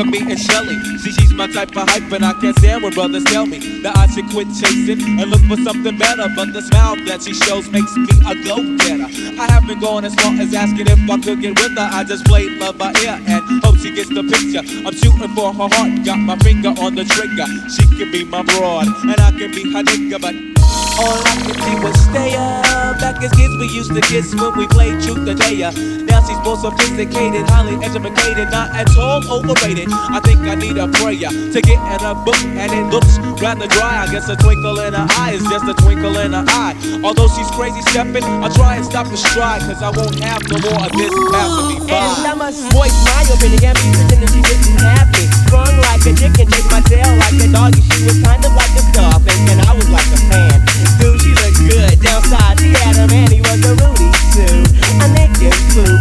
of me and Shelly. See, she's my type of hype, and I can't stand when brothers tell me that I should quit chasing and look for something better. But the smile that she shows makes me a go-getter. I haven't gone as far as asking if I could get with her. I just played love by ear and hope she gets the picture. I'm shooting for her heart, got my finger on the trigger. She can be my broad, and I can be her nigga, but all I can do was stay up. Back as kids, we used to kiss when we played truth or dare. She's more sophisticated, highly educated, not at all overrated. I think I need a prayer to get in a book, and it looks rather dry. I guess a twinkle in her eye is just a twinkle in her eye. Although she's crazy stepping, I'll try and stop the stride, cause I won't have no more of this be fine. And I must voice my opinion, can't be pretending she didn't have me. Strong like a chicken, chase my tail like a doggy. She was kind of like a star, and I was like a fan. Dude, she looked good. Downside, she had a man, he was a Rudy A.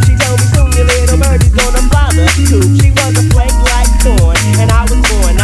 She told me soon your little birdie's gonna fly the coop. She was a flake like corn, and I was born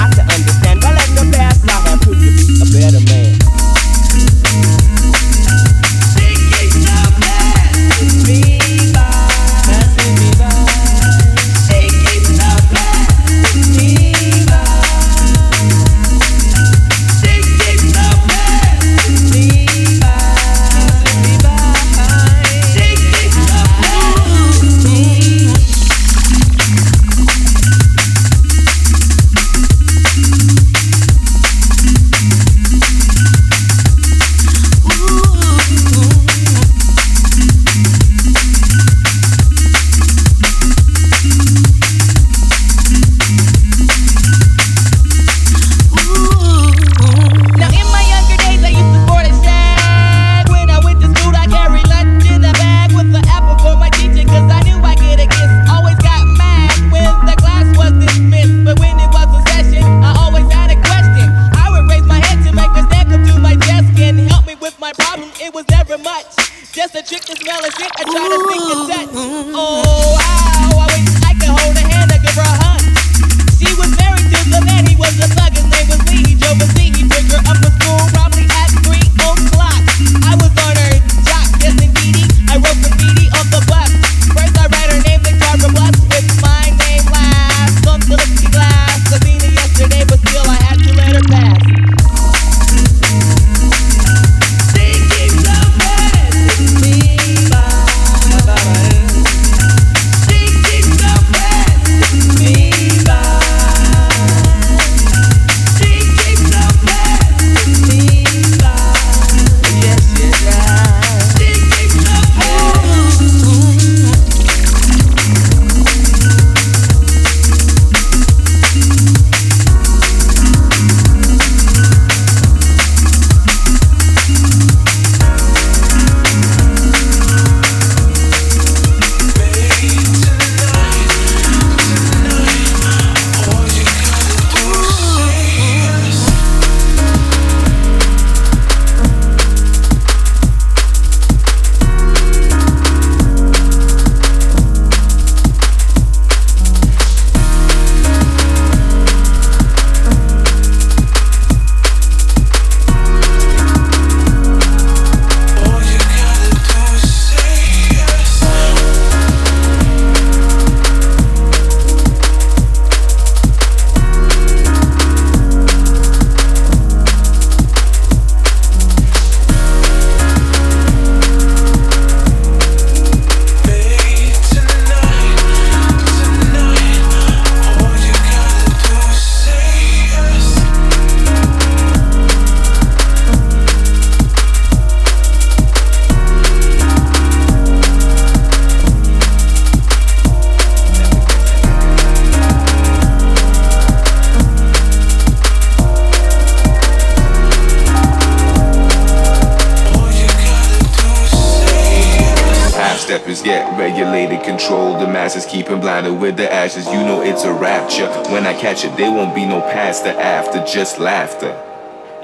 Catch it, there won't be no past or after, just laughter.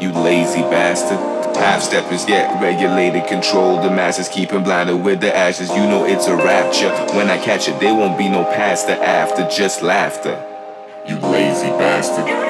You lazy bastard. Half steppers get regulated, controlled. The masses keeping blinded with the ashes. You know it's a rapture. When I catch it, there won't be no past or after, just laughter. You lazy bastard.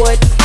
what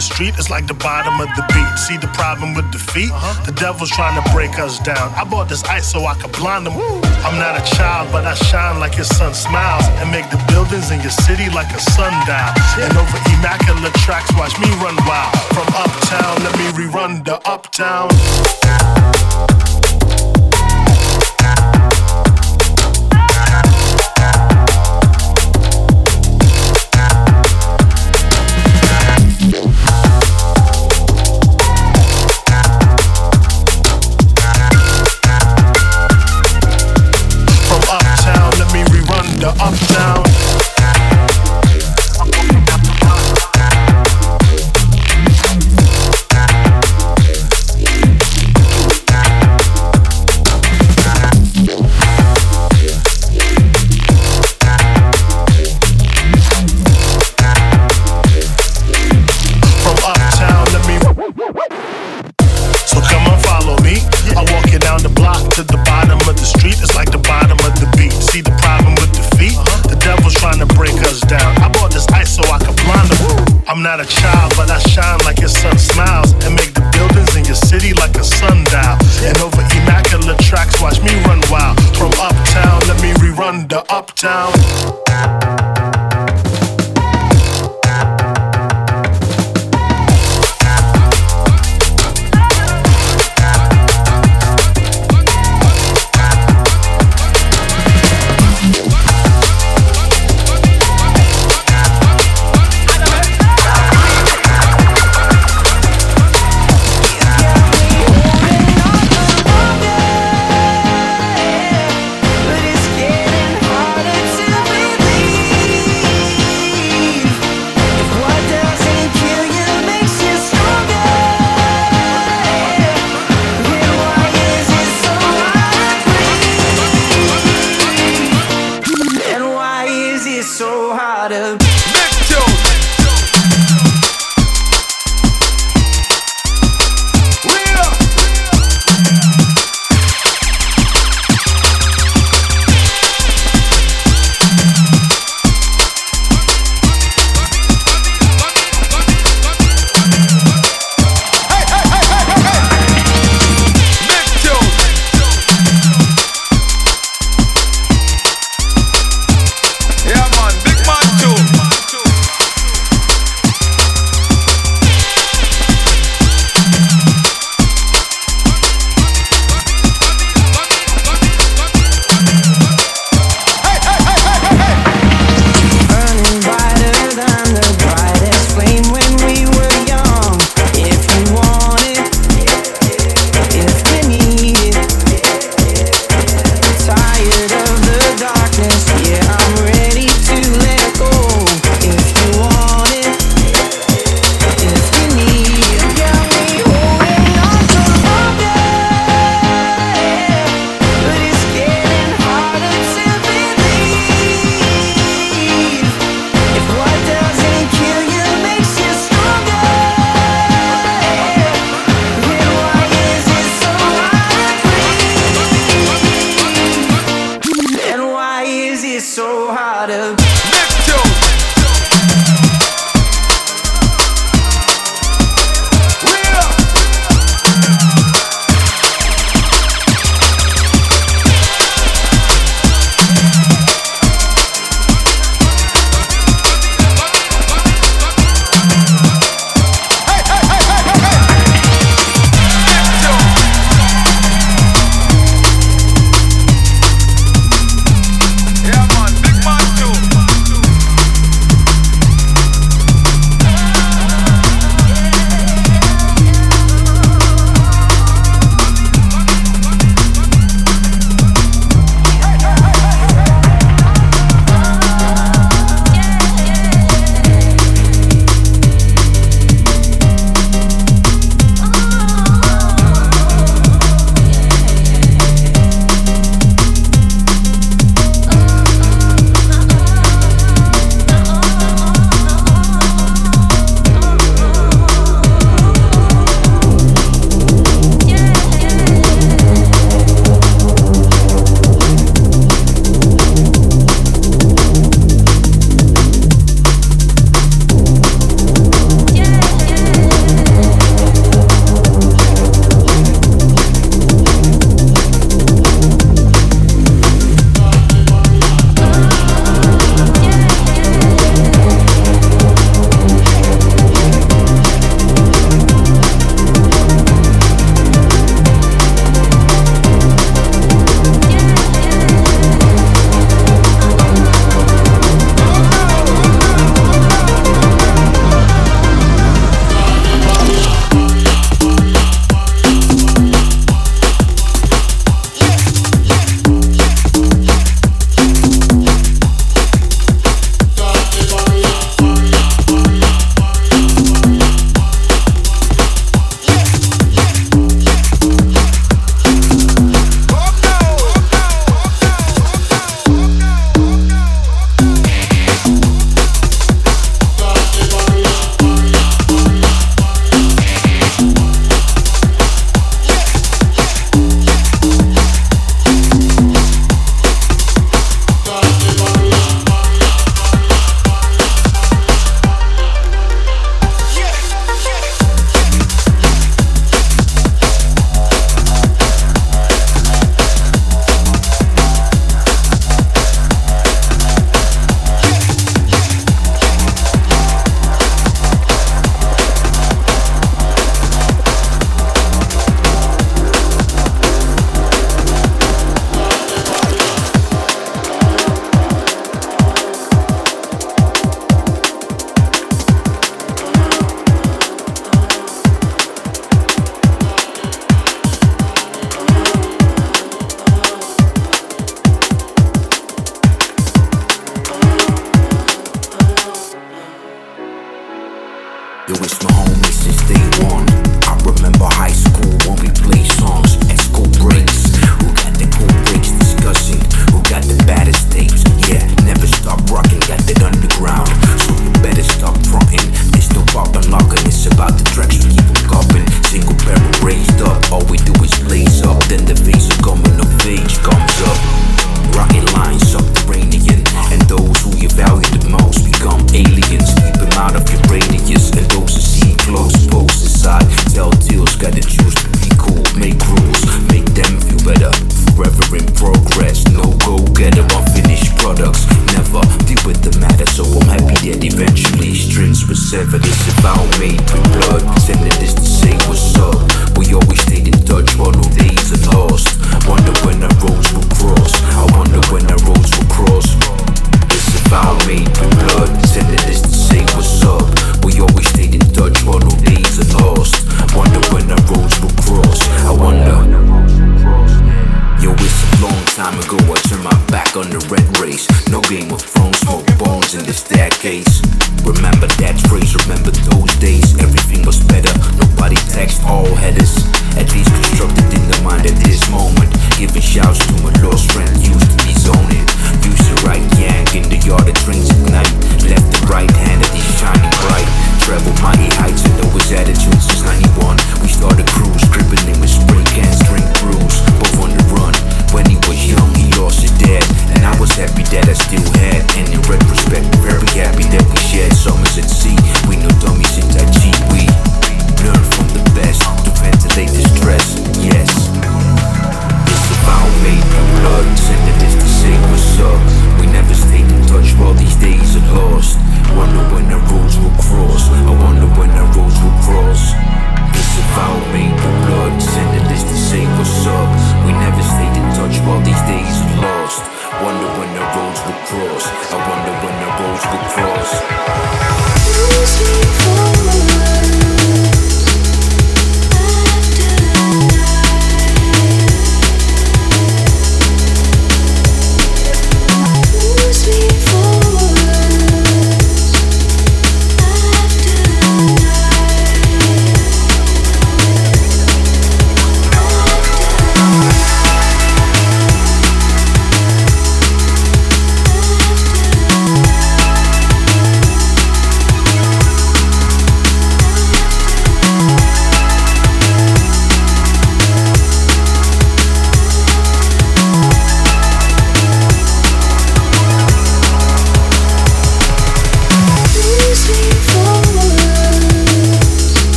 the street. It's like the bottom of the beat. See the problem with defeat? Uh-huh. The devil's trying to break us down. I bought this ice so I could blind them. Woo. I'm not a child, but I shine like your sun smiles and make the buildings in your city like a sundial. And over immaculate tracks, watch me run wild. From uptown, let me rerun the uptown.